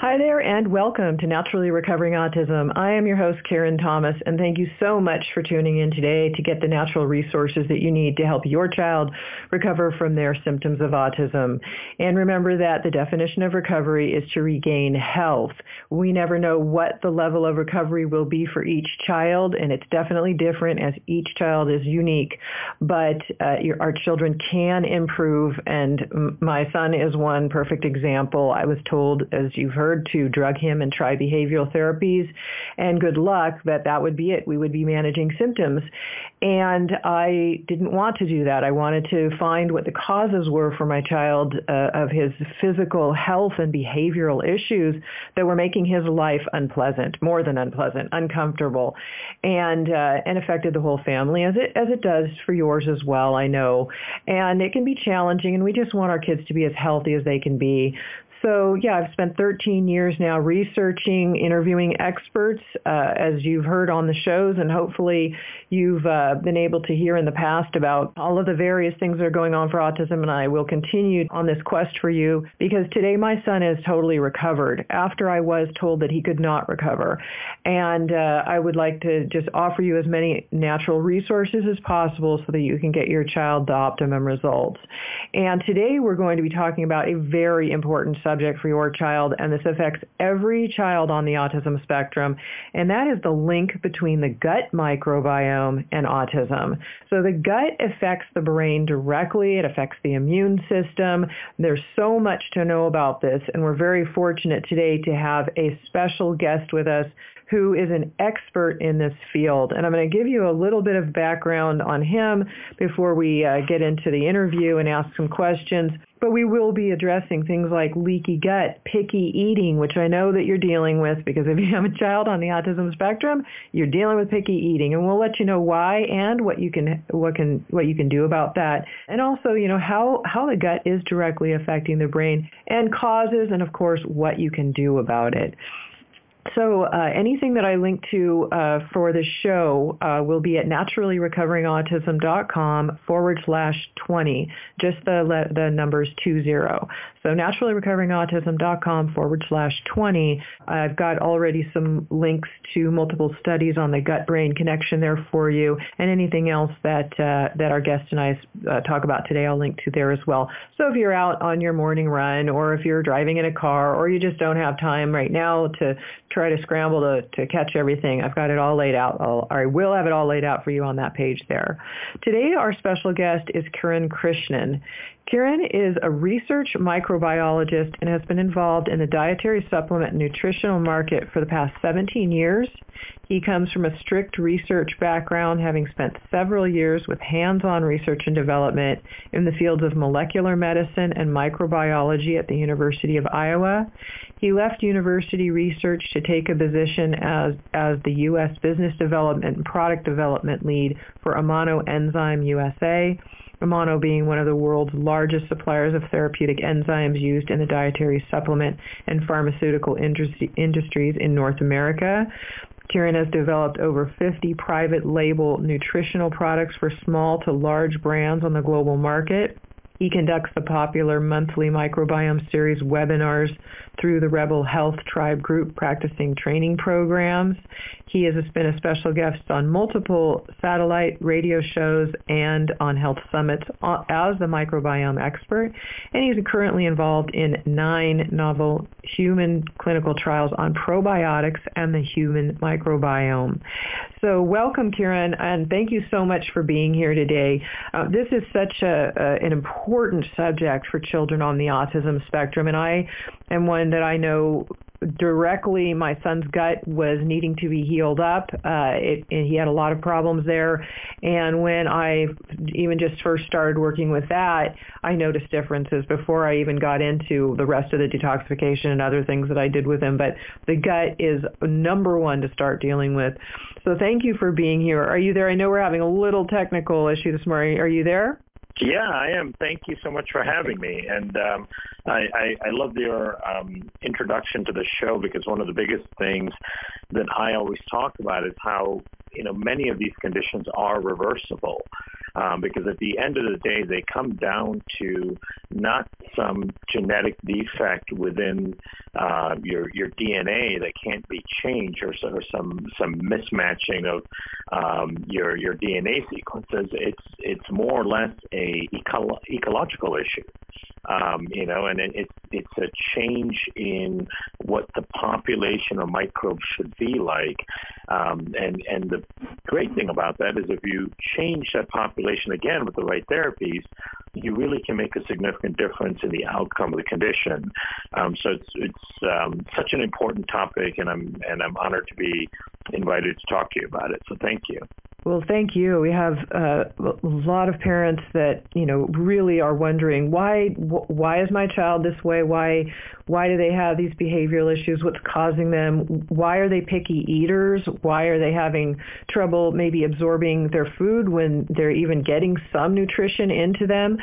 Hi there, and welcome to Naturally Recovering Autism. I am your host, Karen Thomas, and thank you so much for tuning in today to get the natural resources that you need to help your child recover from their symptoms of autism. And remember that the definition of recovery is to regain health. We never know what the level of recovery will be for each child, and it's definitely different as each child is unique. But uh, your, our children can improve, and my son is one perfect example. I was told, as you've heard, to drug him and try behavioral therapies. And good luck that that would be it. We would be managing symptoms. And I didn't want to do that. I wanted to find what the causes were for my child uh, of his physical health and behavioral issues that were making his life unpleasant, more than unpleasant, uncomfortable, and uh, and affected the whole family as it as it does for yours as well. I know, and it can be challenging, and we just want our kids to be as healthy as they can be. So yeah, I've spent 13 years now researching, interviewing experts, uh, as you've heard on the shows, and hopefully you've uh, been able to hear in the past about all of the various things that are going on for autism. And I will continue on this quest for you because today my son is totally recovered after I was told that he could not recover. And uh, I would like to just offer you as many natural resources as possible so that you can get your child the optimum results. And today we're going to be talking about a very important subject for your child, and this affects every child on the autism spectrum, and that is the link between the gut microbiome and autism. So the gut affects the brain directly, it affects the immune system. There's so much to know about this, and we're very fortunate today to have a special guest with us who is an expert in this field. And I'm going to give you a little bit of background on him before we uh, get into the interview and ask some questions. But we will be addressing things like leaky gut, picky eating, which I know that you're dealing with because if you have a child on the autism spectrum, you're dealing with picky eating, and we'll let you know why and what you can what can what you can do about that, and also you know how how the gut is directly affecting the brain and causes, and of course what you can do about it. So uh, anything that I link to uh, for the show uh, will be at naturallyrecoveringautism.com forward slash 20, just the, the numbers 20. So naturallyrecoveringautism.com forward slash 20. I've got already some links to multiple studies on the gut-brain connection there for you, and anything else that, uh, that our guest and I uh, talk about today I'll link to there as well. So if you're out on your morning run, or if you're driving in a car, or you just don't have time right now to try to scramble to, to catch everything. I've got it all laid out. I'll, I will have it all laid out for you on that page there. Today, our special guest is Kiran Krishnan. Kiran is a research microbiologist and has been involved in the dietary supplement nutritional market for the past 17 years. He comes from a strict research background, having spent several years with hands-on research and development in the fields of molecular medicine and microbiology at the University of Iowa. He left university research to take a position as, as the U.S. Business Development and Product Development Lead for Amano Enzyme USA. Amano being one of the world's largest suppliers of therapeutic enzymes used in the dietary supplement and pharmaceutical industry, industries in North America. Kiran has developed over 50 private label nutritional products for small to large brands on the global market. He conducts the popular monthly microbiome series webinars through the Rebel Health Tribe Group practicing training programs. He has been a special guest on multiple satellite radio shows and on health summits as the microbiome expert, and he's currently involved in nine novel human clinical trials on probiotics and the human microbiome. So welcome, Kiran, and thank you so much for being here today. Uh, this is such a, a, an important subject for children on the autism spectrum, and I am one that I know directly my son's gut was needing to be healed up. Uh, it, he had a lot of problems there. And when I even just first started working with that, I noticed differences before I even got into the rest of the detoxification and other things that I did with him. But the gut is number one to start dealing with. So thank you for being here. Are you there? I know we're having a little technical issue this morning. Are you there? Yeah, I am. Thank you so much for having me. And um, I, I, I love your um, introduction to the show because one of the biggest things that I always talk about is how you know many of these conditions are reversible. Um, because at the end of the day, they come down to not some genetic defect within uh, your your DNA that can't be changed, or, or some some mismatching of um, your your DNA sequences. It's it's more or less a eco- ecological issue um, you know, and it, it's it's a change in what the population of microbes should be like. Um, and and the great thing about that is if you change that population again with the right therapies, you really can make a significant difference in the outcome of the condition. Um, so it's it's um, such an important topic, and I'm and I'm honored to be invited to talk to you about it. So thank you. Well, thank you. We have uh, a lot of parents that you know really are wondering why why is my child this way? Why why do they have these behavioral issues? What's causing them? Why are they picky eaters? Why are they having trouble maybe absorbing their food when they're even getting some nutrition into them?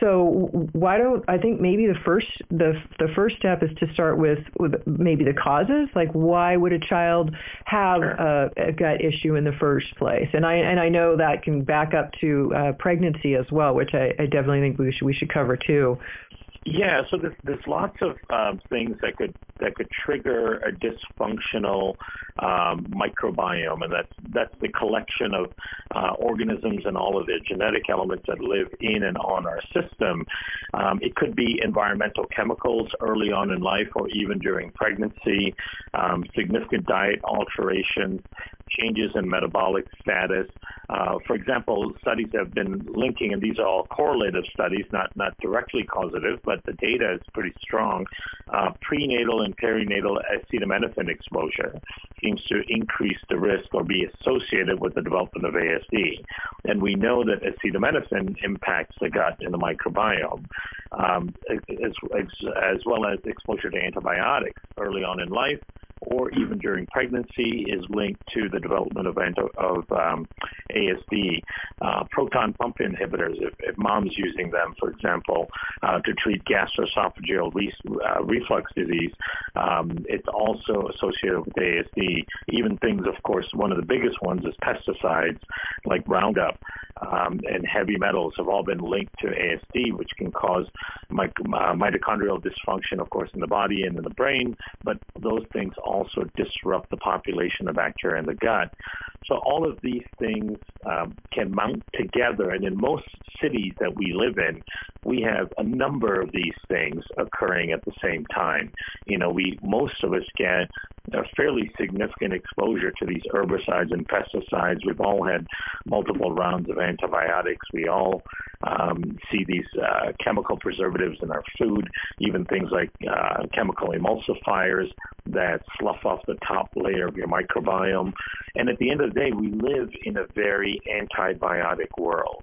So why don't I think maybe the first the the first step is to start with with maybe the causes, like why would a child have a, a gut issue in the first place? And I and I know that can back up to uh, pregnancy as well, which I, I definitely think we should we should cover too. Yeah, so there's, there's lots of um, things that could that could trigger a dysfunctional um, microbiome, and that's that's the collection of uh, organisms and all of the genetic elements that live in and on our system. Um, it could be environmental chemicals early on in life, or even during pregnancy, um, significant diet alterations, changes in metabolic status. Uh, for example, studies have been linking, and these are all correlative studies, not not directly causative, but the data is pretty strong. Uh, prenatal and perinatal acetaminophen exposure seems to increase the risk or be associated with the development of ASD. And we know that acetaminophen impacts the gut and the microbiome, um, as, as, as well as exposure to antibiotics early on in life or even during pregnancy is linked to the development of, of um, ASD. Uh, proton pump inhibitors, if, if, mom's using them, for example, uh, to treat gastroesophageal re- uh, reflux disease, um, it's also associated with ASD. Even things, of course, one of the biggest ones is pesticides like Roundup um, and heavy metals have all been linked to ASD, which can cause my, uh, mitochondrial dysfunction, of course, in the body and in the brain, but those things also disrupt the population of bacteria in the gut. So all of these things um, can mount together, and in most cities that we live in, we have a number of these things occurring at the same time. You know, we most of us get a fairly significant exposure to these herbicides and pesticides. We've all had multiple rounds of antibiotics. We all um, see these uh, chemical preservatives in our food, even things like uh, chemical emulsifiers that slough off the top layer of your microbiome. And at the end of the day, we live in a very antibiotic world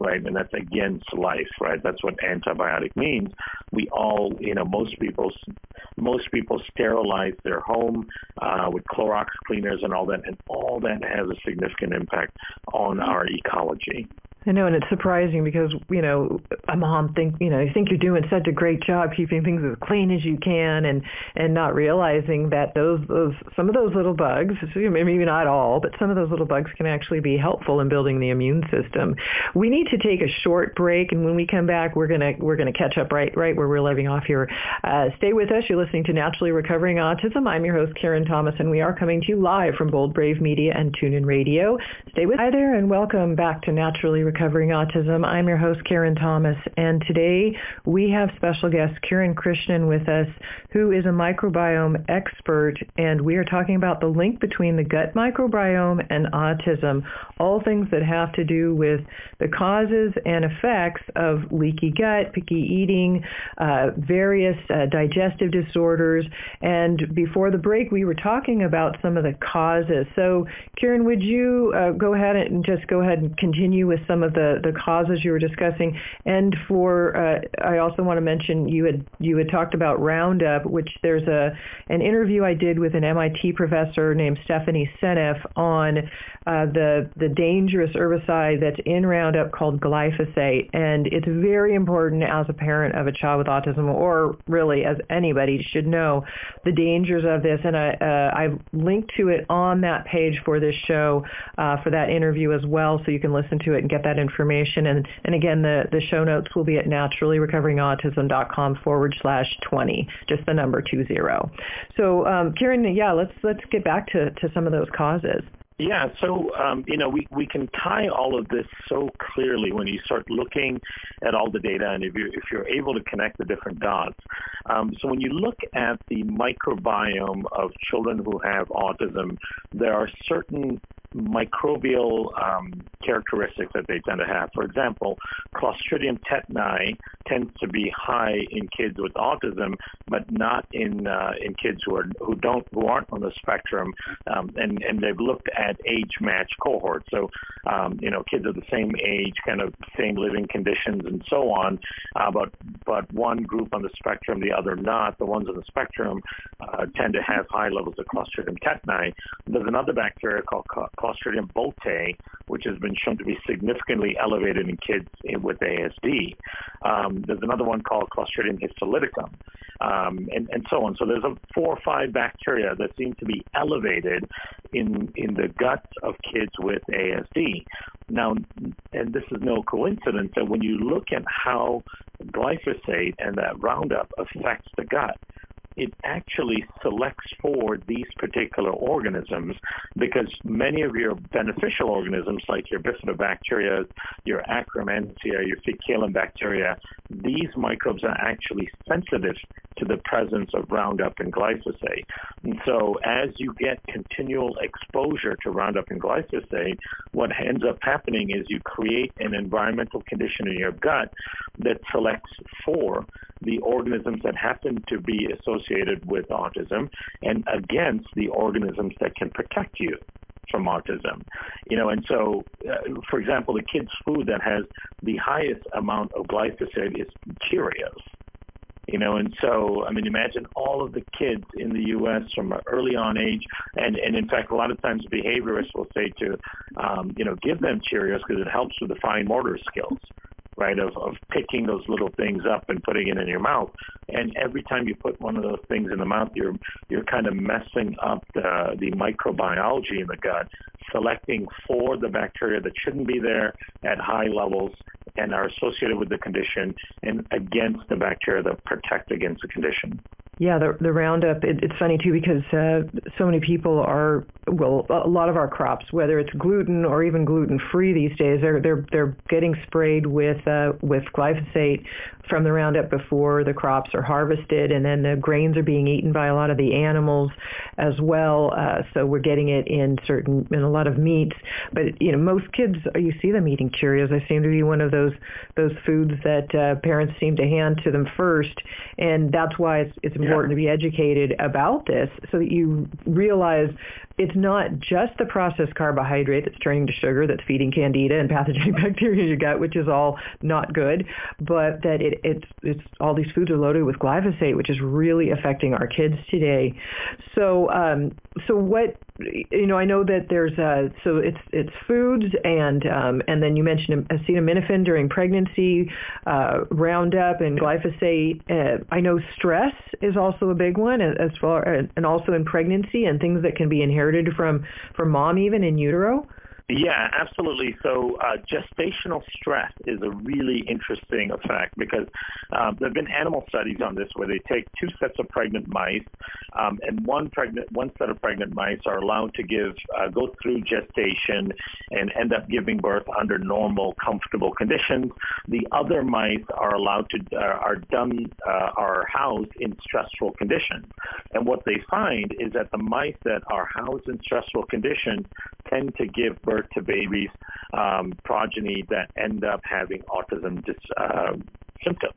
right? And that's against life, right? That's what antibiotic means. We all, you know, most people, most people sterilize their home uh, with Clorox cleaners and all that, and all that has a significant impact on our ecology. I know, and it's surprising because you know a mom think you know you think you're doing such a great job keeping things as clean as you can, and and not realizing that those those some of those little bugs, maybe not all, but some of those little bugs can actually be helpful in building the immune system. We need to take a short break, and when we come back, we're gonna we're gonna catch up right right where we're leaving off here. Uh, stay with us. You're listening to Naturally Recovering Autism. I'm your host Karen Thomas, and we are coming to you live from Bold Brave Media and TuneIn Radio. Stay with us hi there, and welcome back to Naturally Recovering Autism. I'm your host, Karen Thomas, and today we have special guest Kiran Krishnan with us, who is a microbiome expert, and we are talking about the link between the gut microbiome and autism, all things that have to do with the causes and effects of leaky gut, picky eating, uh, various uh, digestive disorders, and before the break we were talking about some of the causes. So, Kiran, would you uh, go ahead and just go ahead and continue with some of of the, the causes you were discussing. And for, uh, I also want to mention you had you had talked about Roundup, which there's a an interview I did with an MIT professor named Stephanie Seneff on uh, the the dangerous herbicide that's in Roundup called glyphosate, and it's very important as a parent of a child with autism, or really as anybody should know the dangers of this. And I uh, I've linked to it on that page for this show uh, for that interview as well, so you can listen to it and get that that information. And, and again, the, the show notes will be at naturallyrecoveringautism.com forward slash 20, just the number 20. So, um, yeah, let's let's get back to, to some of those causes. Yeah, so um, you know we, we can tie all of this so clearly when you start looking at all the data, and if you if you're able to connect the different dots. Um, so when you look at the microbiome of children who have autism, there are certain microbial um, characteristics that they tend to have. For example, Clostridium tetani tends to be high in kids with autism, but not in uh, in kids who are who don't who aren't on the spectrum. Um, and and they've looked at age match cohorts, so um, you know kids of the same age, kind of same living conditions, and so on. Uh, but but one group on the spectrum, the other not. The ones on the spectrum uh, tend to have high levels of Clostridium tetani. There's another bacteria called Clostridium bolteae, which has been shown to be significantly elevated in kids with ASD. Um, there's another one called Clostridium histolyticum, um, and, and so on. So there's a four or five bacteria that seem to be elevated in in the guts of kids with ASD. Now, and this is no coincidence that when you look at how glyphosate and that Roundup affects the gut, it actually selects for these particular organisms because many of your beneficial organisms, like your bifidobacteria, your Akkermansia, your Faecalibacterium, these microbes are actually sensitive to the presence of Roundup and glyphosate. And so as you get continual exposure to Roundup and glyphosate, what ends up happening is you create an environmental condition in your gut that selects for the organisms that happen to be associated with autism and against the organisms that can protect you from autism. You know, and so, uh, for example, the kids' food that has the highest amount of glyphosate is Cheerios. You know, and so, I mean, imagine all of the kids in the U.S. from an early on age, and, and in fact, a lot of times behaviorists will say to, um, you know, give them Cheerios because it helps with the fine motor skills right, of, of picking those little things up and putting it in your mouth. And every time you put one of those things in the mouth, you're you're kind of messing up the the microbiology in the gut, selecting for the bacteria that shouldn't be there at high levels and are associated with the condition, and against the bacteria that protect against the condition. Yeah, the the Roundup. It, it's funny too because uh, so many people are well, a lot of our crops, whether it's gluten or even gluten free these days, they're they're they're getting sprayed with uh, with glyphosate from the Roundup before the crops are harvested, and then the grains are being eaten by a lot of the animals as well. Uh, so we're getting it in certain in a lot of meats. But you know, most kids you see them eating Cheerios. They seem to be one of those those foods that uh, parents seem to hand to them first, and that's why it's it's important yeah. to be educated about this so that you realize it's not just the processed carbohydrate that's turning to sugar that's feeding candida and pathogenic bacteria in your gut, which is all not good, but that it, it's, it's all these foods are loaded with glyphosate, which is really affecting our kids today. So, um, so what you know, I know that there's uh, so it's it's foods and um, and then you mentioned acetaminophen during pregnancy, uh, Roundup and glyphosate. Uh, I know stress is also a big one as far and also in pregnancy and things that can be inherited from from mom even in utero. Yeah, absolutely. So uh, gestational stress is a really interesting effect because um, there have been animal studies on this where they take two sets of pregnant mice, um, and one pregnant one set of pregnant mice are allowed to give uh, go through gestation and end up giving birth under normal, comfortable conditions. The other mice are allowed to uh, are done uh, are housed in stressful conditions, and what they find is that the mice that are housed in stressful conditions tend to give birth to babies, um, progeny that end up having autism dis, uh, symptoms.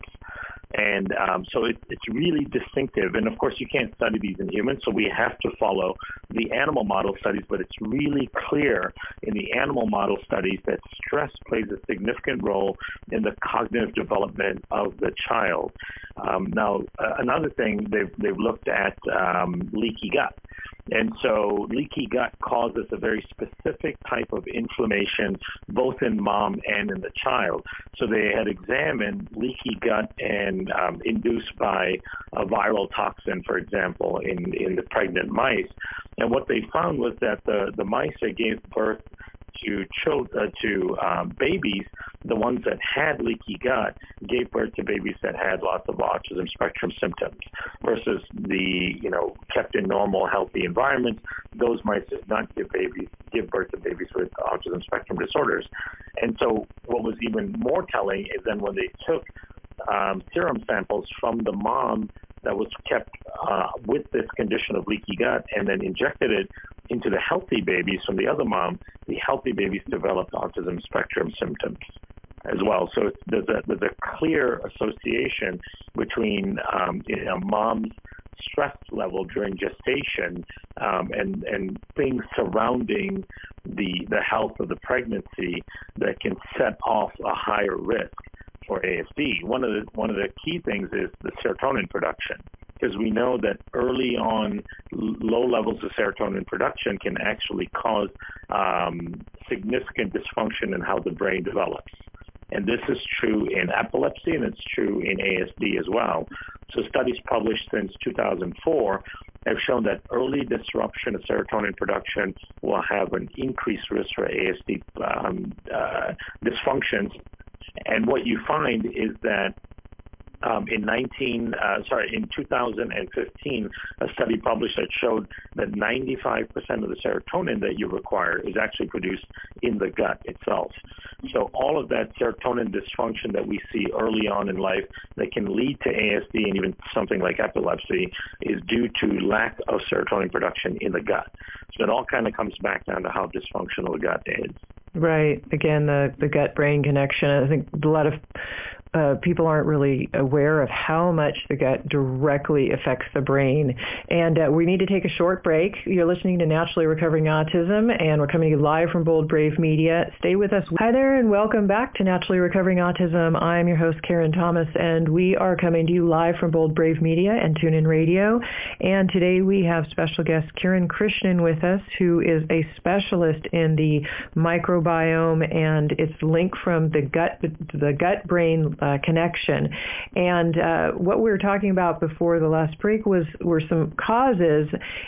And um, so it, it's really distinctive. And of course, you can't study these in humans, so we have to follow the animal model studies. But it's really clear in the animal model studies that stress plays a significant role in the cognitive development of the child. Um, now, uh, another thing they've, they've looked at um, leaky gut. And so leaky gut causes a very specific type of inflammation, both in mom and in the child. So they had examined leaky gut and um, induced by a viral toxin, for example, in, in the pregnant mice. And what they found was that the, the mice that gave birth to children, uh, to um, babies, the ones that had leaky gut gave birth to babies that had lots of autism spectrum symptoms, versus the you know kept in normal healthy environments. Those mice did not give babies give birth to babies with autism spectrum disorders, and so what was even more telling is then when they took um, serum samples from the mom that was kept uh, with this condition of leaky gut and then injected it into the healthy babies from the other mom, the healthy babies developed autism spectrum symptoms as well. So there's a, there's a clear association between um, you know, mom's stress level during gestation um, and and things surrounding the the health of the pregnancy that can set off a higher risk for ASD. One of the one of the key things is the serotonin production because we know that early on low levels of serotonin production can actually cause um, significant dysfunction in how the brain develops. And this is true in epilepsy and it's true in ASD as well. So studies published since 2004 have shown that early disruption of serotonin production will have an increased risk for ASD um, uh, dysfunctions and what you find is that um, in 19, uh, sorry, in 2015, a study published that showed that 95% of the serotonin that you require is actually produced in the gut itself. So all of that serotonin dysfunction that we see early on in life that can lead to ASD and even something like epilepsy is due to lack of serotonin production in the gut. So it all kind of comes back down to how dysfunctional the gut is. Right. Again, the the gut brain connection. I think a lot of uh, people aren't really aware of how much the gut directly affects the brain. And uh, we need to take a short break. You're listening to Naturally Recovering Autism, and we're coming to you live from Bold Brave Media. Stay with us. Hi there, and welcome back to Naturally Recovering Autism. I'm your host, Karen Thomas, and we are coming to you live from Bold Brave Media and TuneIn Radio. And today we have special guest Kiran Krishnan with us, who is a specialist in the microbiome and its link from the gut, the gut-brain uh, connection. And uh, what we were talking about before the last break was were some causes,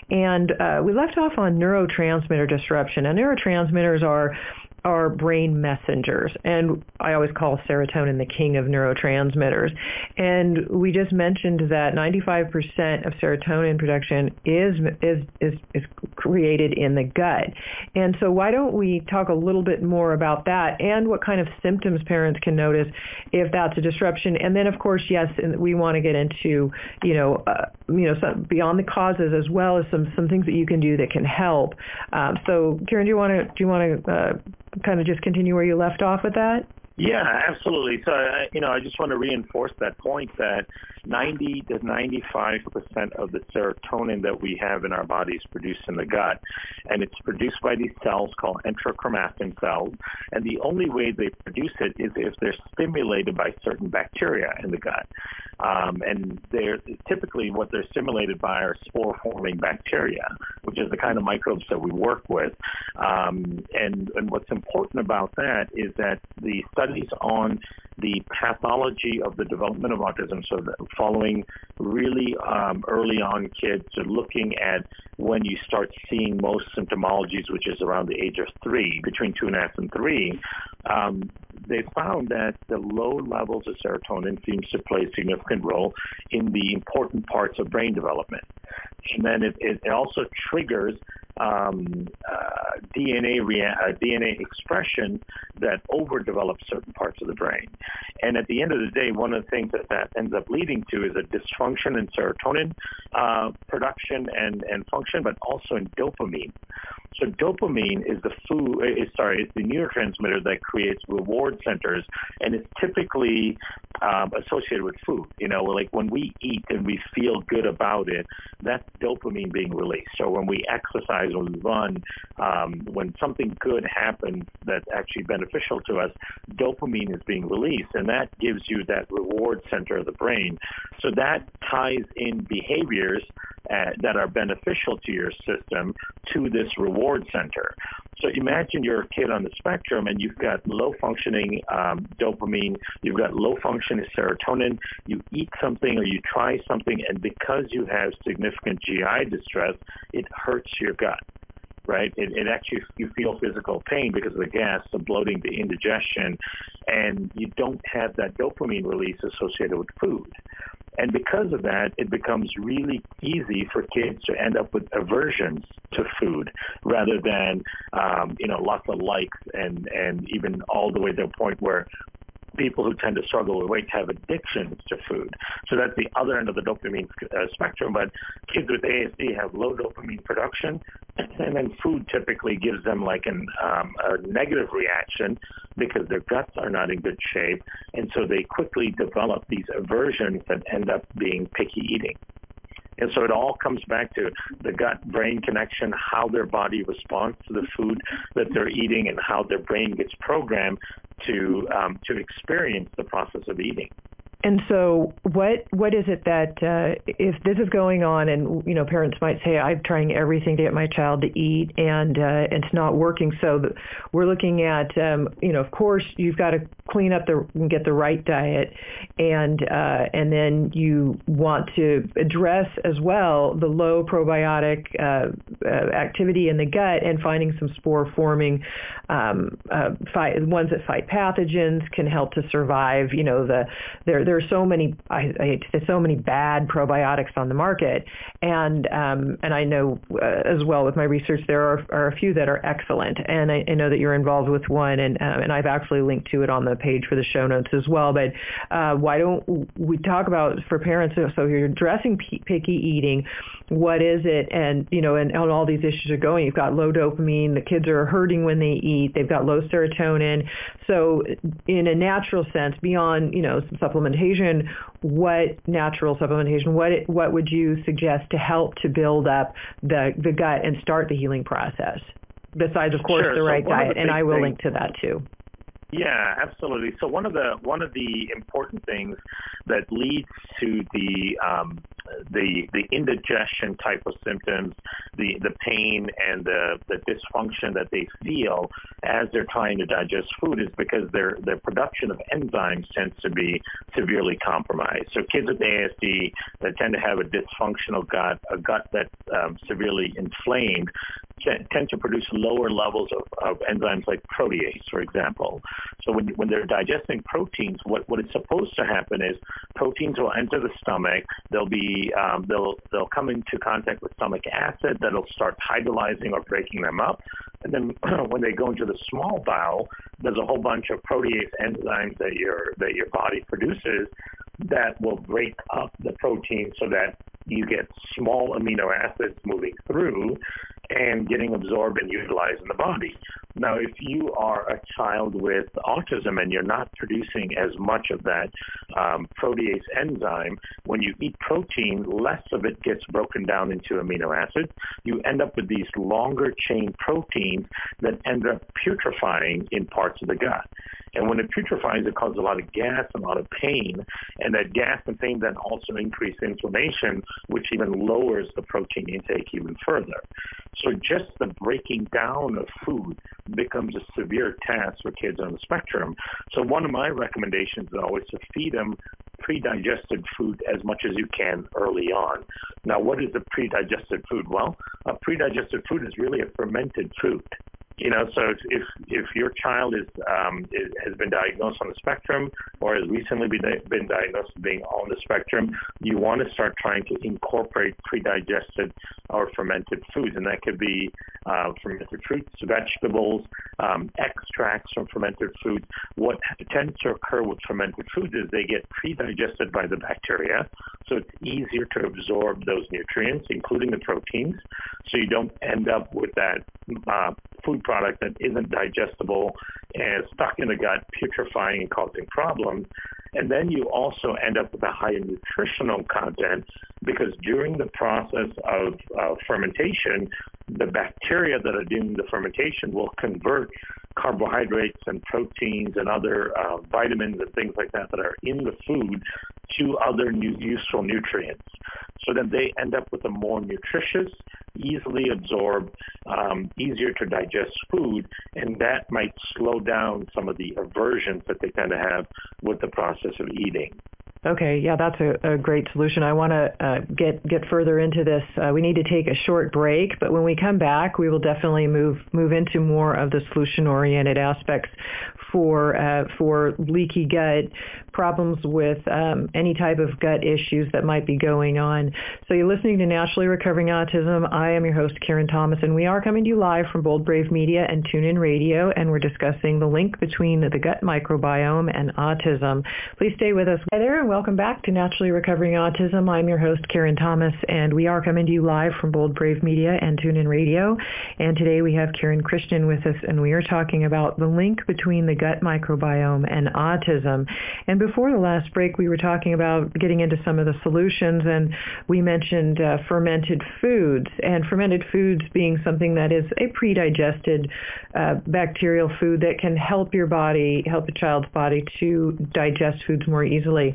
and uh, we left off on neurotransmitter disruption. And neurotransmitters are are brain messengers. And I always call serotonin the king of neurotransmitters. And we just mentioned that 95% of serotonin production is, is, is, is created in the gut. And so why don't we talk a little bit more about that and what kind of symptoms parents can notice if that's a disruption. And then of course, yes, we want to get into, you know, uh, you know, some, beyond the causes as well as some, some things that you can do that can help. Um, so Kiran, do you want to, do you want to uh, kind of just continue where you left off with that? Yeah, absolutely. So, you know, I just want to reinforce that point that 90 to 95 percent of the serotonin that we have in our body is produced in the gut, and it's produced by these cells called enterochromaffin cells. And the only way they produce it is if they're stimulated by certain bacteria in the gut. Um, and they're typically what they're stimulated by are spore-forming bacteria, which is the kind of microbes that we work with. Um, and, and what's important about that is that the studies on the pathology of the development of autism, so following really um, early on kids, looking at when you start seeing most symptomologies, which is around the age of three, between two and a half and three, um, they found that the low levels of serotonin seems to play a significant role in the important parts of brain development. And then it, it also triggers um, uh, DNA uh, DNA expression that overdevelops certain parts of the brain. And at the end of the day, one of the things that that ends up leading to is a dysfunction in serotonin uh, production and, and function, but also in dopamine. So dopamine is the food, is, sorry, it's the neurotransmitter that creates reward centers, and it's typically um, associated with food. You know, like when we eat and we feel good about it, that's dopamine being released. So when we exercise, when we run, um, when something good happens that's actually beneficial to us, dopamine is being released, and that gives you that reward center of the brain. So that ties in behaviors uh, that are beneficial to your system to this reward center. So imagine you're a kid on the spectrum and you've got low functioning um, dopamine, you've got low functioning serotonin, you eat something or you try something, and because you have significant GI distress, it hurts your gut. Right? It, it actually you feel physical pain because of the gas, the bloating, the indigestion, and you don't have that dopamine release associated with food. And because of that, it becomes really easy for kids to end up with aversions to food rather than, um, you know, lots of likes and, and even all the way to a point where people who tend to struggle with weight have addictions to food. So that's the other end of the dopamine uh, spectrum. But kids with ASD have low dopamine production, and then food typically gives them like an, um, a negative reaction because their guts are not in good shape, and so they quickly develop these aversions that end up being picky eating. And so it all comes back to the gut brain connection, how their body responds to the food that they're eating, and how their brain gets programmed to um, to experience the process of eating. And so, what what is it that uh, if this is going on, and you know, parents might say, "I'm trying everything to get my child to eat, and uh, it's not working." So, we're looking at, um, you know, of course, you've got to clean up the and get the right diet, and uh, and then you want to address as well the low probiotic uh, uh, activity in the gut, and finding some spore forming um, uh, fight, ones that fight pathogens can help to survive. You know, the there there are so many I, I so many bad probiotics on the market, and um, and I know uh, as well with my research there are, are a few that are excellent, and I, I know that you're involved with one, and um, and I've actually linked to it on the page for the show notes as well. But uh, why don't we talk about for parents? So you're addressing picky eating. What is it? And you know, and, and all these issues are going. You've got low dopamine. The kids are hurting when they eat. They've got low serotonin. So in a natural sense, beyond you know some supplementation supplementation, what natural supplementation, what it, what would you suggest to help to build up the the gut and start the healing process? Besides, of course, sure. the right so diet, and I will things, link to that too. Yeah, absolutely. So one of the one of the important things that leads to the um, the the indigestion type of symptoms, the the pain and the the dysfunction that they feel as they're trying to digest food is because their their production of enzymes tends to be severely compromised. So kids with ASD that tend to have a dysfunctional gut, a gut that's um, severely inflamed, tend to produce lower levels of, of enzymes like protease, for example. So when, when they're digesting proteins, what, what is supposed to happen is proteins will enter the stomach. They'll be um, they'll they'll come into contact with stomach acid that'll start hydrolyzing or breaking them up. And then when they go into the small bowel, there's a whole bunch of protease enzymes that your that your body produces that will break up the protein so that you get small amino acids moving through and getting absorbed and utilized in the body. Now, if you are a child with autism and you're not producing as much of that um, protease enzyme, when you eat protein, less of it gets broken down into amino acids. You end up with these longer chain proteins that end up putrefying in parts of the gut. And when it putrefies, it causes a lot of gas, a lot of pain, and that gas and pain then also increase inflammation, which even lowers the protein intake even further. So just the breaking down of food becomes a severe task for kids on the spectrum. So one of my recommendations is always to feed them pre-digested food as much as you can early on. Now, what is a pre-digested food? Well, a pre-digested food is really a fermented food. You know, so if if, your child is, um, is has been diagnosed on the spectrum or has recently been been diagnosed being on the spectrum, you want to start trying to incorporate pre-digested or fermented foods, and that could be uh, fermented fruits, vegetables, um, extracts from fermented foods. What tends to occur with fermented foods is they get pre-digested by the bacteria, so it's easier to absorb those nutrients, including the proteins, so you don't end up with that uh, food product that isn't digestible and stuck in the gut, putrefying and causing problems. And then you also end up with a higher nutritional content because during the process of uh, fermentation, the bacteria that are doing the fermentation will convert carbohydrates and proteins and other uh, vitamins and things like that that are in the food to other new, useful nutrients. So then they end up with a more nutritious, easily absorbed, um, easier to digest food, and that might slow down some of the aversions that they tend to have with the process of eating. Okay, yeah, that's a, a great solution. I want to uh, get get further into this. Uh, we need to take a short break, but when we come back, we will definitely move move into more of the solution oriented aspects for uh, for leaky gut, problems with um, any type of gut issues that might be going on. So you're listening to Naturally Recovering Autism. I am your host, Karen Thomas, and we are coming to you live from Bold Brave Media and TuneIn Radio, and we're discussing the link between the gut microbiome and autism. Please stay with us. Hi there, welcome back to Naturally Recovering Autism. I'm your host, Karen Thomas, and we are coming to you live from Bold Brave Media and TuneIn Radio. And today we have Kiran Krishnan with us, and we are talking about the link between the gut microbiome and autism. And before the last break, we were talking about getting into some of the solutions, and we mentioned uh, fermented foods, and fermented foods being something that is a pre-digested uh, bacterial food that can help your body, help a child's body to digest foods more easily.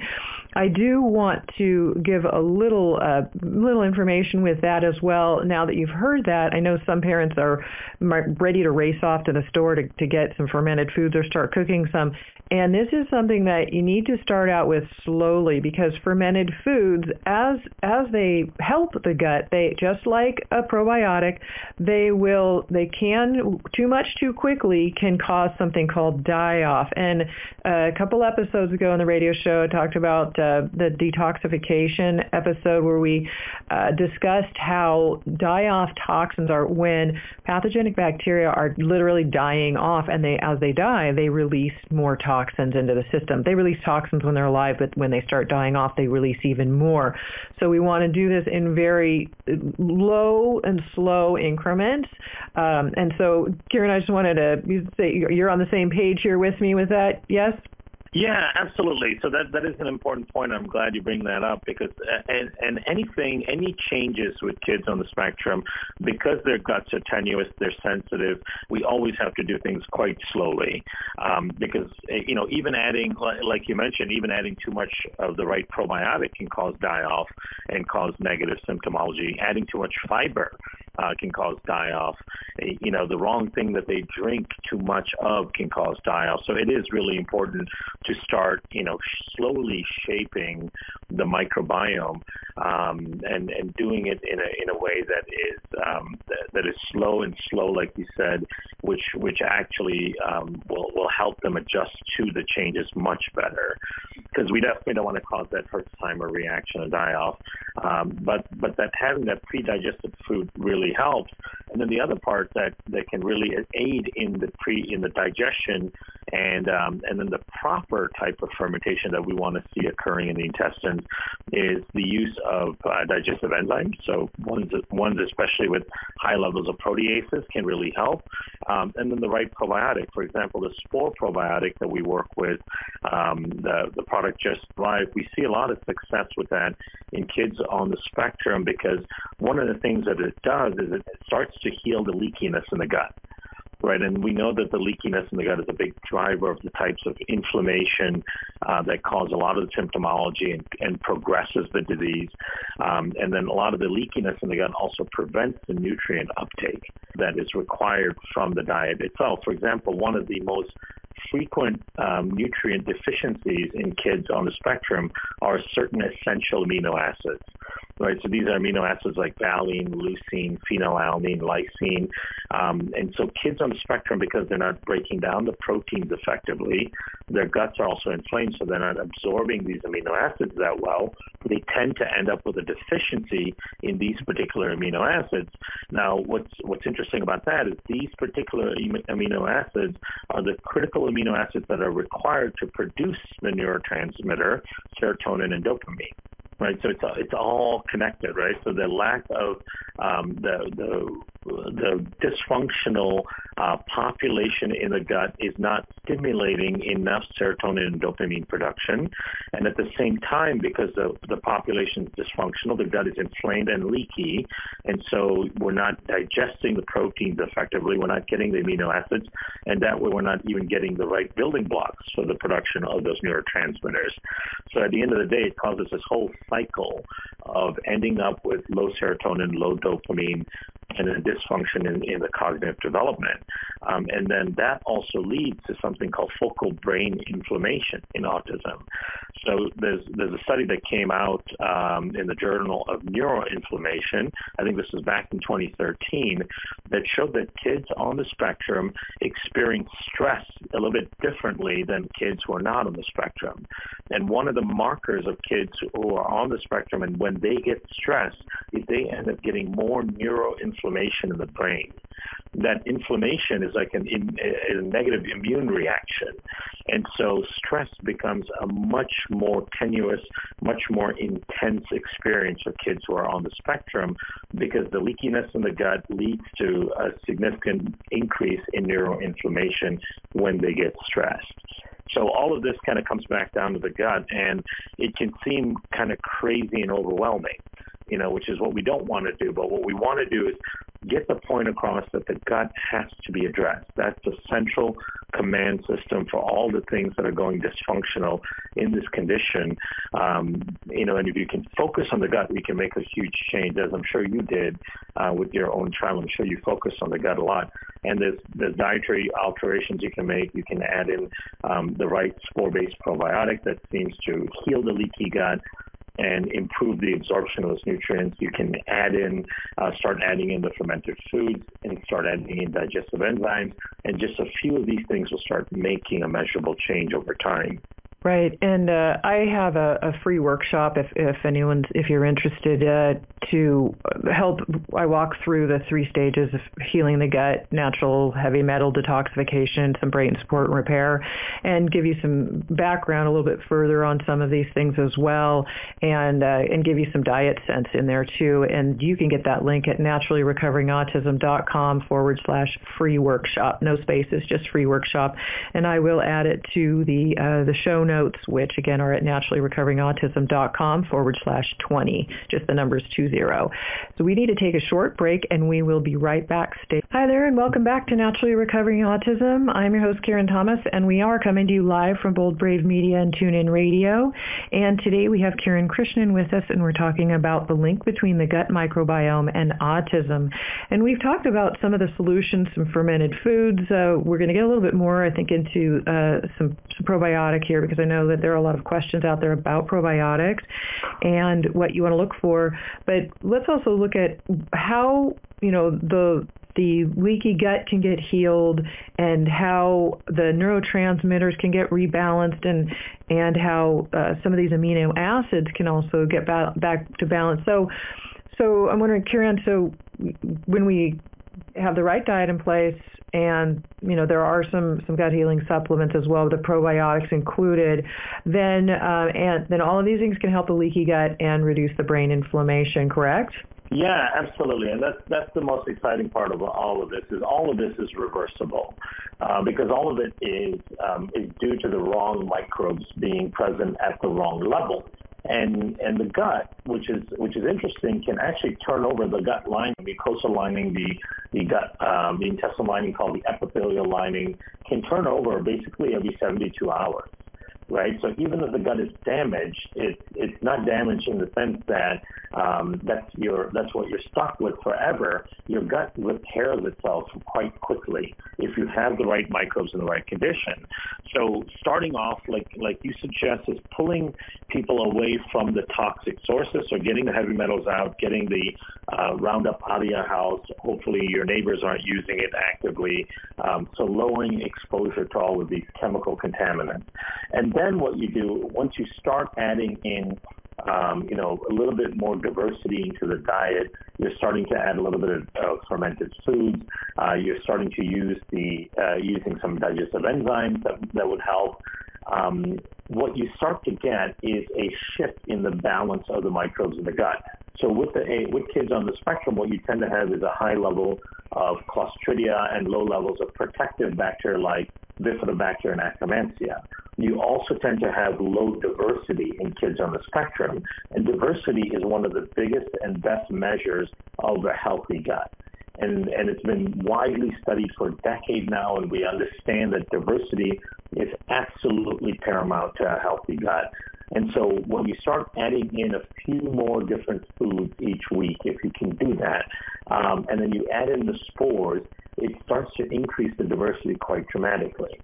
I do want to give a little uh, little information with that as well. Now that you've heard that, I know some parents are ready to race off to the store to, to get some fermented foods or start cooking some. And this is something that you need to start out with slowly because fermented foods, as as they help the gut, they just like a probiotic, they will they can too much too quickly can cause something called die off. And a couple episodes ago on the radio show, I talked about uh, the detoxification episode where we uh, discussed how die off toxins are when pathogenic bacteria are literally dying off, and they as they die, they release more toxins toxins into the system. They release toxins when they're alive, but when they start dying off, they release even more. So we want to do this in very low and slow increments. Um, and so, Kiran, I just wanted to say you're on the same page here with me with that. Yes. Yeah, absolutely. So that that is an important point. I'm glad you bring that up because and and anything any changes with kids on the spectrum because their guts are tenuous, they're sensitive. We always have to do things quite slowly um, because eh, you know even adding like you mentioned, even adding too much of the right probiotic can cause die off and cause negative symptomology. Adding too much fiber uh, can cause die off. Eh, you know the wrong thing that they drink too much of can cause die off. So it is really important to start, you know, slowly shaping the microbiome um, and and doing it in a in a way that is um, that, that is slow and slow, like you said, which which actually um, will will help them adjust to the changes much better. Because we definitely don't want to cause that first timer reaction or die off. Um, but but that having that pre-digested food really helps. And then the other part that that can really aid in the pre in the digestion and um, and then the proper type of fermentation that we want to see occurring in the intestines is the use of uh, digestive enzymes. So ones ones especially with high levels of proteases can really help. Um, and then the right probiotic, for example, the spore probiotic that we work with, um, the the product Just Thrive. We see a lot of success with that in kids on the spectrum because one of the things that it does is it starts to heal the leakiness in the gut right? And we know that the leakiness in the gut is a big driver of the types of inflammation uh, that cause a lot of the symptomology and, and progresses the disease. Um, and then a lot of the leakiness in the gut also prevents the nutrient uptake that is required from the diet itself. For example, one of the most frequent um, nutrient deficiencies in kids on the spectrum are certain essential amino acids right? So these are amino acids like valine, leucine, phenylalanine, lysine. Um, and so kids on the spectrum, because they're not breaking down the proteins effectively, their guts are also inflamed, so they're not absorbing these amino acids that well. They tend to end up with a deficiency in these particular amino acids. Now, what's what's interesting about that is these particular amino acids are the critical amino acids that are required to produce the neurotransmitter serotonin and dopamine right? So it's it's all connected, right? So the lack of um, the the the dysfunctional uh, population in the gut is not stimulating enough serotonin and dopamine production, and at the same time, because the the population is dysfunctional, the gut is inflamed and leaky, and so we're not digesting the proteins effectively. We're not getting the amino acids, and that way we're not even getting the right building blocks for the production of those neurotransmitters. So at the end of the day, it causes this whole cycle of ending up with low serotonin, low dopamine, and a dysfunction in, in the cognitive development. Um, and then that also leads to something called focal brain inflammation in autism. So there's there's a study that came out um, in the Journal of Neuroinflammation. I think this was back in 2013 that showed that kids on the spectrum experience stress a little bit differently than kids who are not on the spectrum. And one of the markers of kids who are on the spectrum and when they get stressed is they end up getting more neuroinflammation in the brain. That inflammation is like an, a negative immune reaction. And so stress becomes a much more tenuous, much more intense experience for kids who are on the spectrum because the leakiness in the gut leads to a significant increase in neuroinflammation when they get stressed. So all of this kind of comes back down to the gut, and it can seem kind of crazy and overwhelming, you know, which is what we don't want to do. But what we want to do is get the point across that the gut has to be addressed. That's the central command system for all the things that are going dysfunctional in this condition. Um, you know, and if you can focus on the gut, we can make a huge change, as I'm sure you did uh, with your own child. I'm sure you focus on the gut a lot. And there's, there's dietary alterations you can make. You can add in um, the right spore-based probiotic that seems to heal the leaky gut and improve the absorption of those nutrients. You can add in, uh, start adding in the fermented foods and start adding in digestive enzymes. And just a few of these things will start making a measurable change over time. Right, and uh, I have a, a, free workshop if if anyone's if you're interested uh, to help. I walk through the three stages of healing the gut, natural heavy metal detoxification, some brain support and repair, and give you some background a little bit further on some of these things as well, and uh, and give you some diet sense in there too. And you can get that link at naturallyrecoveringautism.com forward slash free workshop. No spaces, just free workshop, and I will add it to the uh, the show notes, which again are at naturallyrecoveringautism.com forward slash 20. Just the numbers 20. So we need to take a short break and we will be right back. Stay. Hi there and welcome back to Naturally Recovering Autism. I'm your host Karen Thomas and we are coming to you live from Bold Brave Media and TuneIn Radio. And today we have Kiran Krishnan with us and we're talking about the link between the gut microbiome and autism. And we've talked about some of the solutions, some fermented foods. Uh, we're going to get a little bit more, I think, into uh, some, some probiotic here because I know that there are a lot of questions out there about probiotics and what you want to look for. But let's also look at how, you know, the the leaky gut can get healed and how the neurotransmitters can get rebalanced and and how uh, some of these amino acids can also get ba- back to balance. So so I'm wondering, Kiran, so when we have the right diet in place and you know there are some some gut healing supplements as well, with the probiotics included. Then uh, and then all of these things can help the leaky gut and reduce the brain inflammation. Correct? Yeah, absolutely, and that's that's the most exciting part of all of this is all of this is reversible, uh, because all of it is um, is due to the wrong microbes being present at the wrong level and and the gut, which is which is interesting, can actually turn over the gut lining, the mucosal lining, the the gut, um, the intestinal lining called the epithelial lining, can turn over basically every 72 hours right? So even if the gut is damaged, it, it's not damaged in the sense that um, that's your that's what you're stuck with forever. Your gut repairs itself quite quickly if you have the right microbes in the right condition. So starting off, like like you suggest, is pulling people away from the toxic sources, so getting the heavy metals out, getting the uh, Roundup out of your house. Hopefully, your neighbors aren't using it actively. Um, so lowering exposure to all of these chemical contaminants, and then what you do once you start adding in um, you know, a little bit more diversity into the diet. You're starting to add a little bit of uh, fermented foods. Uh, you're starting to use the uh, using some digestive enzymes that that would help. Um, what you start to get is a shift in the balance of the microbes in the gut. So with the with kids on the spectrum, what you tend to have is a high level of Clostridia and low levels of protective bacteria like Bifidobacter and Akkermansia. You also tend to have low diversity in kids on the spectrum, and diversity is one of the biggest and best measures of a healthy gut. And, and it's been widely studied for a decade now, and we understand that diversity is absolutely paramount to a healthy gut. And so when you start adding in a few more different foods each week, if you can do that, um, and then you add in the spores, it starts to increase the diversity quite dramatically.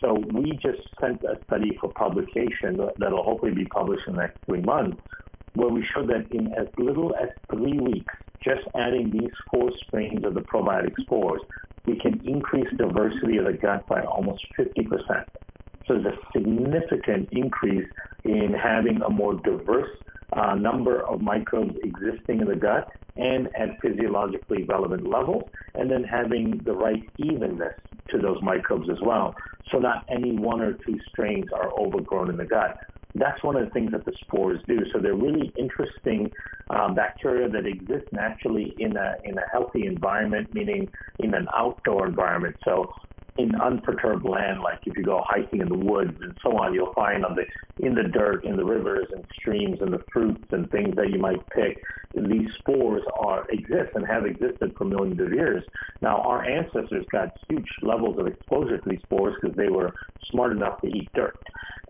So we just sent a study for publication that'll hopefully be published in the next three months, where we showed that in as little as three weeks, just adding these four strains of the probiotic spores, we can increase diversity of the gut by almost 50%. So there's a significant increase in having a more diverse uh, number of microbes existing in the gut and at physiologically relevant levels, and then having the right evenness to those microbes as well. So not any one or two strains are overgrown in the gut. That's one of the things that the spores do. So they're really interesting um, bacteria that exist naturally in a in a healthy environment, meaning in an outdoor environment. So in unperturbed land, like if you go hiking in the woods and so on, you'll find on the in the dirt, in the rivers and streams and the fruits and things that you might pick, these spores are exist and have existed for millions of years. Now, our ancestors got huge levels of exposure to these spores because they were smart enough to eat dirt,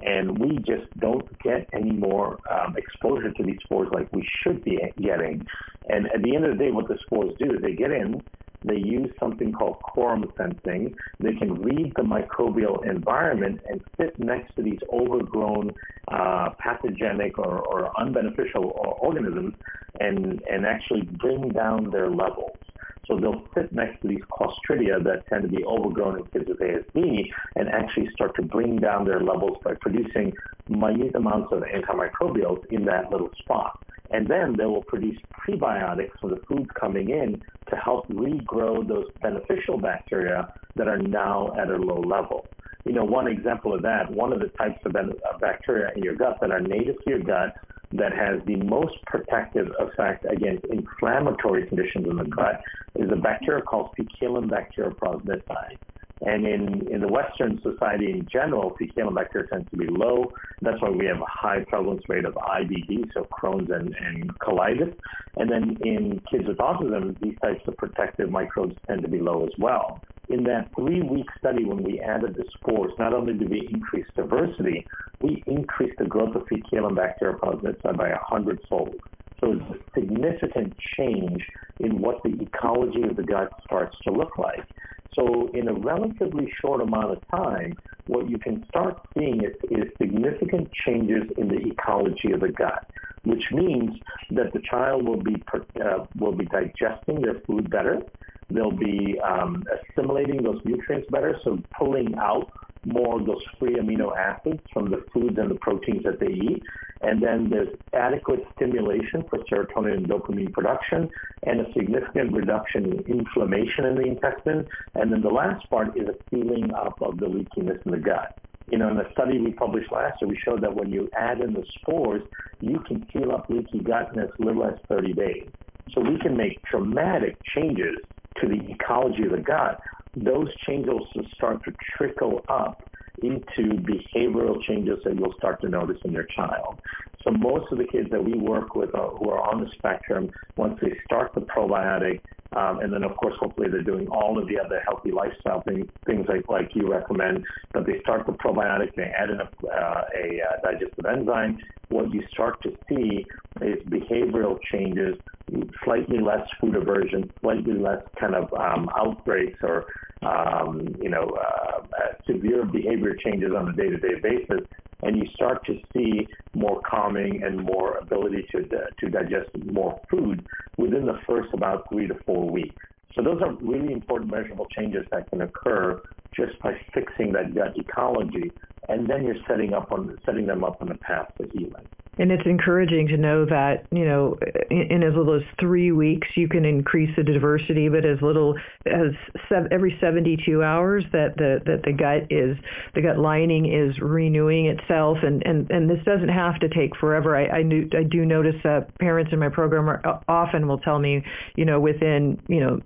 and we just don't get any more um, exposure to these spores like we should be getting. And at the end of the day, what the spores do is they get in, they use something called quorum sensing. They can read the microbial environment and sit next to these overgrown uh, pathogenic or, or unbeneficial organisms and, and actually bring down their levels. So they'll sit next to these Clostridia that tend to be overgrown in kids with ASD and actually start to bring down their levels by producing minute amounts of antimicrobials in that little spot. And then they will produce prebiotics from the foods coming in to help regrow those beneficial bacteria that are now at a low level. You know, one example of that, one of the types of uh, bacteria in your gut that are native to your gut that has the most protective effect against inflammatory conditions in the gut is a bacteria called Faecalibacter prausnitzii. And in, in the Western society in general, Faecalibacter tends to be low. That's why we have a high prevalence rate of IBD, so Crohn's and, and colitis. And then in kids with autism, these types of protective microbes tend to be low as well. In that three-week study, when we added the spores, not only did we increase diversity, we increased the growth of Faecalibacter prausnitzii by a hundredfold. So it's a significant change in what the ecology of the gut starts to look like. So in a relatively short amount of time, what you can start seeing is, is significant changes in the ecology of the gut, which means that the child will be uh, will be digesting their food better. They'll be um, assimilating those nutrients better, so pulling out more of those free amino acids from the foods and the proteins that they eat. And then there's adequate stimulation for serotonin and dopamine production and a significant reduction in inflammation in the intestine. And then the last part is a sealing up of the leakiness in the gut. You know, in a study we published last year, we showed that when you add in the spores, you can seal up leaky gut in as little as 30 days. So we can make dramatic changes to the ecology of the gut those changes will start to trickle up into behavioral changes that you'll start to notice in your child. So most of the kids that we work with uh, who are on the spectrum, once they start the probiotic, um, and then of course hopefully they're doing all of the other healthy lifestyle things, things like, like you recommend, but they start the probiotic, they add in a, uh, a uh, digestive enzyme, what you start to see is behavioral changes, slightly less food aversion, slightly less kind of um, outbreaks or um, you know uh, uh, severe behavior changes on a day-to-day basis, and you start to see more calming and more ability to to digest more food within the first about three to four weeks. So those are really important measurable changes that can occur just by fixing that gut ecology, and then you're setting up on setting them up on a path to healing. And it's encouraging to know that, you know, in, in as little as three weeks, you can increase the diversity, but as little as sev- every 72 hours that the, that the gut is, the gut lining is renewing itself. And, and, and this doesn't have to take forever. I, I, knew, I do notice that parents in my program are, often will tell me, you know, within, you know,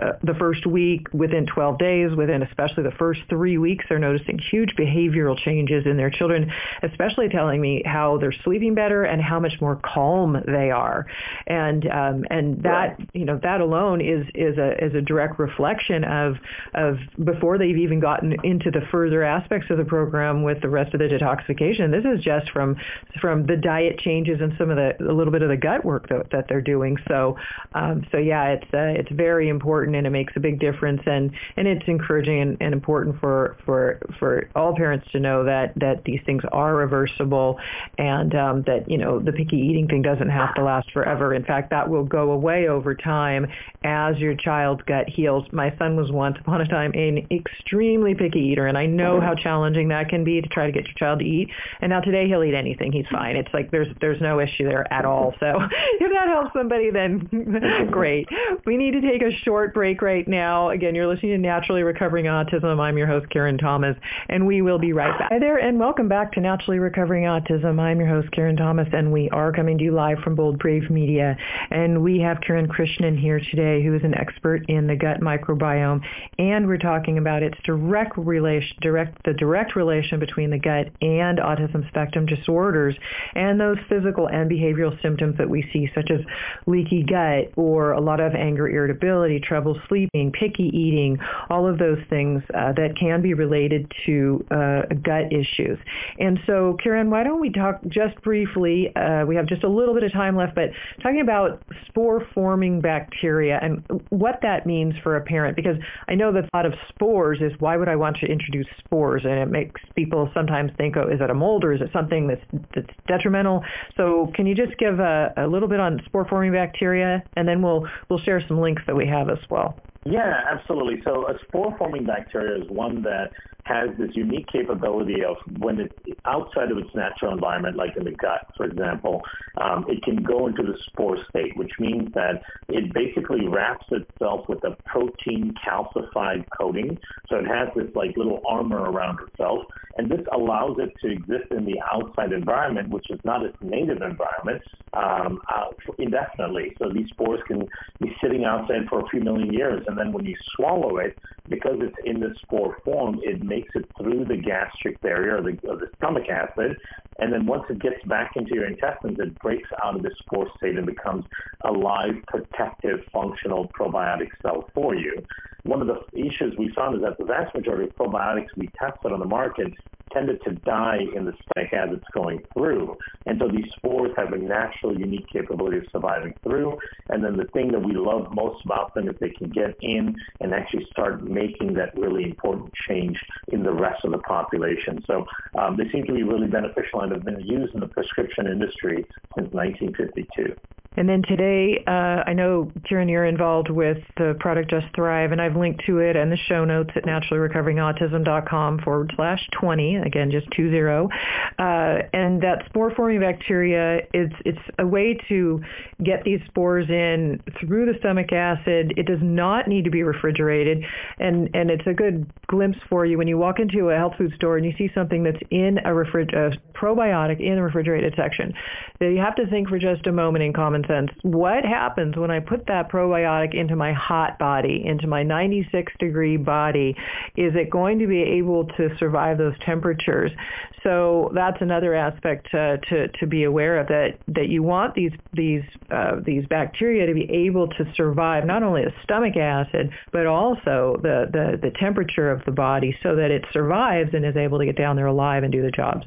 uh, the first week, within 12 days, within especially the first three weeks, they're noticing huge behavioral changes in their children, especially telling me how they're sleeping better and how much more calm they are. And um, and that right. you know that alone is is a is a direct reflection of of before they've even gotten into the further aspects of the program with the rest of the detoxification. This is just from from the diet changes and some of the a little bit of the gut work that, that they're doing. So um, so yeah, it's uh, it's very important and it makes a big difference and and it's encouraging and, and important for for for all parents to know that that these things are reversible and um, Um, that you know the picky eating thing doesn't have to last forever. In fact, that will go away over time as your child's gut heals. My son was once upon a time an extremely picky eater, and I know how challenging that can be to try to get your child to eat. And now today he'll eat anything. He's fine. It's like there's there's no issue there at all. So if that helps somebody, then great. We need to take a short break right now. Again, you're listening to Naturally Recovering Autism. I'm your host, Karen Thomas, and we will be right back. Hi there, and welcome back to Naturally Recovering Autism. I'm your host, Karen Thomas, and we are coming to you live from Bold Brave Media. And we have Kiran Krishnan here today, who is an expert in the gut microbiome, and we're talking about its direct relation, direct the direct relation between the gut and autism spectrum disorders, and those physical and behavioral symptoms that we see, such as leaky gut or a lot of anger, irritability, trouble sleeping, picky eating, all of those things uh, that can be related to uh, gut issues. And so, Kiran, why don't we talk just briefly? Uh, we have just a little bit of time left, but talking about spore-forming bacteria and what that means for a parent, because I know the thought of spores is why would I want to introduce spores, and it makes people sometimes think, oh, is it a mold or is it something that's that's detrimental? So, can you just give a, a little bit on spore-forming bacteria, and then we'll we'll share some links that we have as well. Yeah, absolutely. So a spore-forming bacteria is one that has this unique capability of when it's outside of its natural environment, like in the gut, for example, um, it can go into the spore state, which means that it basically wraps itself with a protein calcified coating. So it has this like little armor around itself, and this allows it to exist in the outside environment, which is not its native environment, um, uh, indefinitely. So these spores can be sitting outside for a few million years and then when you swallow it, because it's in the spore form, it makes it through the gastric barrier or the, or the stomach acid, and then once it gets back into your intestines, it breaks out of the spore state and becomes a live, protective, functional probiotic cell for you. One of the issues we found is that the vast majority of probiotics we tested on the market tended to die in the stomach as it's going through. And so these spores have a natural, unique capability of surviving through. And then the thing that we love most about them is they can get in and actually start making that really important change in the rest of the population. So um, they seem to be really beneficial and have been used in the prescription industry since 1952. And then today, uh, I know, Kiran, you're involved with the product Just Thrive, and I've linked to it in the show notes at naturallyrecoveringautism.com forward slash 20, again, just 20. Uh, and that spore-forming bacteria, it's, it's a way to get these spores in through the stomach acid. It does not need to be refrigerated, and, and it's a good glimpse for you when you walk into a health food store and you see something that's in a, refrig- a probiotic in a refrigerated section. You have to think for just a moment in common common sense. What happens when I put that probiotic into my hot body, into my 96 degree body? Is it going to be able to survive those temperatures? So that's another aspect uh, to to be aware of that that you want these these uh, these bacteria to be able to survive not only the stomach acid but also the, the the temperature of the body so that it survives and is able to get down there alive and do the jobs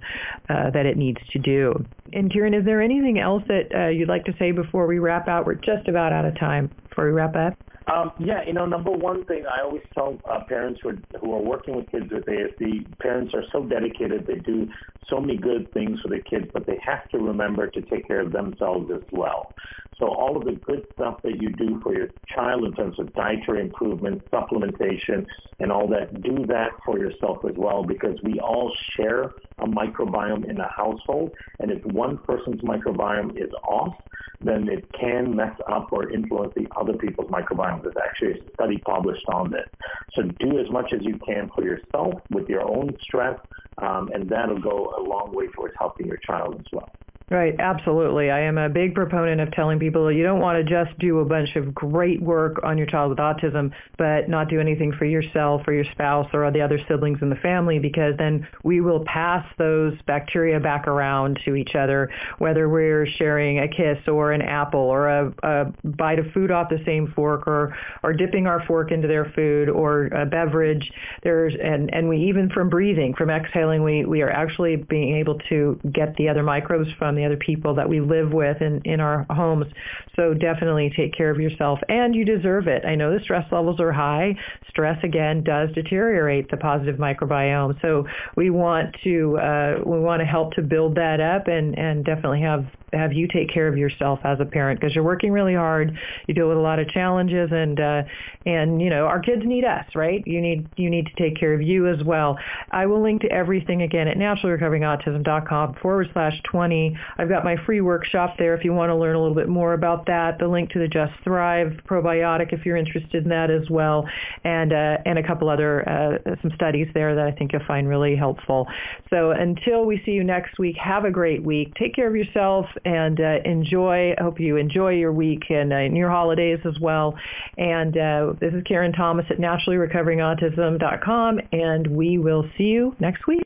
uh, that it needs to do. And Kiran, is there anything else that uh, you'd like to say before we wrap out? We're just about out of time before we wrap up. Um, yeah, you know, number one thing I always tell uh, parents who are, who are working with kids with ASD, parents are so dedicated. They do so many good things for their kids, but they have to remember to take care of themselves as well. So all of the good stuff that you do for your child in terms of dietary improvement, supplementation, and all that, do that for yourself as well because we all share a microbiome in a household. And if one person's microbiome is off, then it can mess up or influence the other people's microbiome. There's actually a study published on this. So do as much as you can for yourself with your own stress, um, and that'll go a long way towards helping your child as well. Right, absolutely. I am a big proponent of telling people you don't want to just do a bunch of great work on your child with autism, but not do anything for yourself or your spouse or the other siblings in the family because then we will pass those bacteria back around to each other, whether we're sharing a kiss or an apple or a, a bite of food off the same fork or, or dipping our fork into their food or a beverage. There's, and, and we even from breathing, from exhaling, we, we are actually being able to get the other microbes from the the other people that we live with in, in our homes. So definitely take care of yourself and you deserve it. I know the stress levels are high. Stress again does deteriorate the positive microbiome. So we want to uh, we want to help to build that up and, and definitely have have you take care of yourself as a parent because you're working really hard. You deal with a lot of challenges and uh, and you know our kids need us, right? You need you need to take care of you as well. I will link to everything again at naturallyrecoveringautism.com forward slash 20. I've got my free workshop there if you want to learn a little bit more about that. The link to the Just Thrive probiotic if you're interested in that as well, and uh, and a couple other uh, some studies there that I think you'll find really helpful. So until we see you next week, have a great week. Take care of yourself and uh, enjoy. I hope you enjoy your week and, uh, your holidays as well. And uh, this is Karen Thomas at naturallyrecoveringautism.com, and we will see you next week.